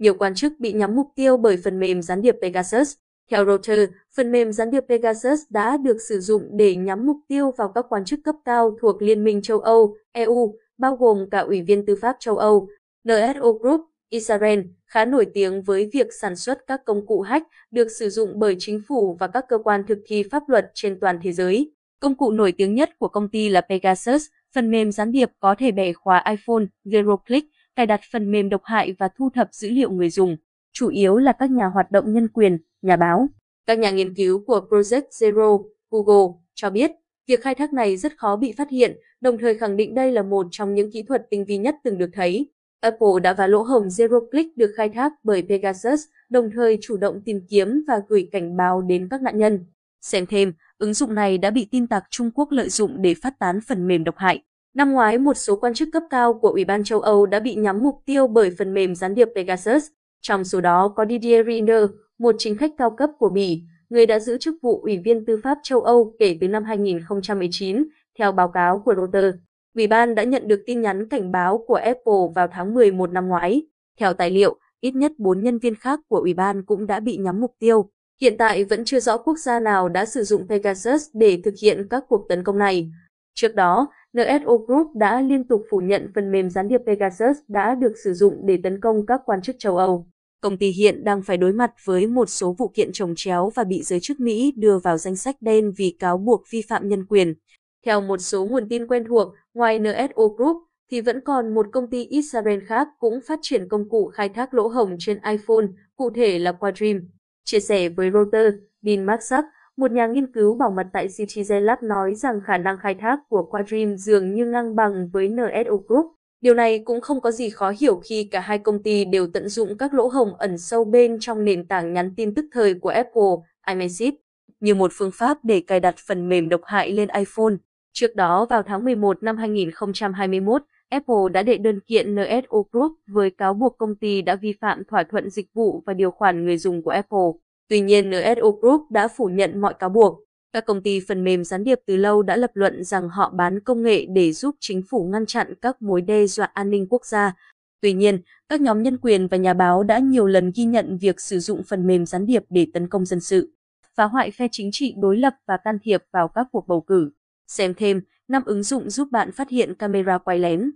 nhiều quan chức bị nhắm mục tiêu bởi phần mềm gián điệp Pegasus. Theo Reuters, phần mềm gián điệp Pegasus đã được sử dụng để nhắm mục tiêu vào các quan chức cấp cao thuộc Liên minh châu Âu, EU, bao gồm cả Ủy viên Tư pháp châu Âu. NSO Group, Israel, khá nổi tiếng với việc sản xuất các công cụ hack được sử dụng bởi chính phủ và các cơ quan thực thi pháp luật trên toàn thế giới. Công cụ nổi tiếng nhất của công ty là Pegasus, phần mềm gián điệp có thể bẻ khóa iPhone, Zero Click, cài đặt phần mềm độc hại và thu thập dữ liệu người dùng, chủ yếu là các nhà hoạt động nhân quyền, nhà báo. Các nhà nghiên cứu của Project Zero, Google, cho biết việc khai thác này rất khó bị phát hiện, đồng thời khẳng định đây là một trong những kỹ thuật tinh vi nhất từng được thấy. Apple đã vá lỗ hổng Zero Click được khai thác bởi Pegasus, đồng thời chủ động tìm kiếm và gửi cảnh báo đến các nạn nhân. Xem thêm, ứng dụng này đã bị tin tặc Trung Quốc lợi dụng để phát tán phần mềm độc hại. Năm ngoái, một số quan chức cấp cao của Ủy ban châu Âu đã bị nhắm mục tiêu bởi phần mềm gián điệp Pegasus. Trong số đó có Didier Reynders, một chính khách cao cấp của Bỉ, người đã giữ chức vụ Ủy viên Tư pháp châu Âu kể từ năm 2019, theo báo cáo của Reuters. Ủy ban đã nhận được tin nhắn cảnh báo của Apple vào tháng 11 năm ngoái. Theo tài liệu, ít nhất 4 nhân viên khác của Ủy ban cũng đã bị nhắm mục tiêu. Hiện tại vẫn chưa rõ quốc gia nào đã sử dụng Pegasus để thực hiện các cuộc tấn công này. Trước đó, NSO Group đã liên tục phủ nhận phần mềm gián điệp Pegasus đã được sử dụng để tấn công các quan chức châu Âu. Công ty hiện đang phải đối mặt với một số vụ kiện trồng chéo và bị giới chức Mỹ đưa vào danh sách đen vì cáo buộc vi phạm nhân quyền. Theo một số nguồn tin quen thuộc, ngoài NSO Group, thì vẫn còn một công ty Israel khác cũng phát triển công cụ khai thác lỗ hổng trên iPhone, cụ thể là Quadrim. Chia sẻ với Reuters, Dean Maxack, một nhà nghiên cứu bảo mật tại Citizen Lab nói rằng khả năng khai thác của Quadrim dường như ngang bằng với NSO Group. Điều này cũng không có gì khó hiểu khi cả hai công ty đều tận dụng các lỗ hồng ẩn sâu bên trong nền tảng nhắn tin tức thời của Apple, iMessage, như một phương pháp để cài đặt phần mềm độc hại lên iPhone. Trước đó vào tháng 11 năm 2021, Apple đã đệ đơn kiện NSO Group với cáo buộc công ty đã vi phạm thỏa thuận dịch vụ và điều khoản người dùng của Apple. Tuy nhiên, NSO Group đã phủ nhận mọi cáo buộc. Các công ty phần mềm gián điệp từ lâu đã lập luận rằng họ bán công nghệ để giúp chính phủ ngăn chặn các mối đe dọa an ninh quốc gia. Tuy nhiên, các nhóm nhân quyền và nhà báo đã nhiều lần ghi nhận việc sử dụng phần mềm gián điệp để tấn công dân sự, phá hoại phe chính trị đối lập và can thiệp vào các cuộc bầu cử. Xem thêm, năm ứng dụng giúp bạn phát hiện camera quay lén.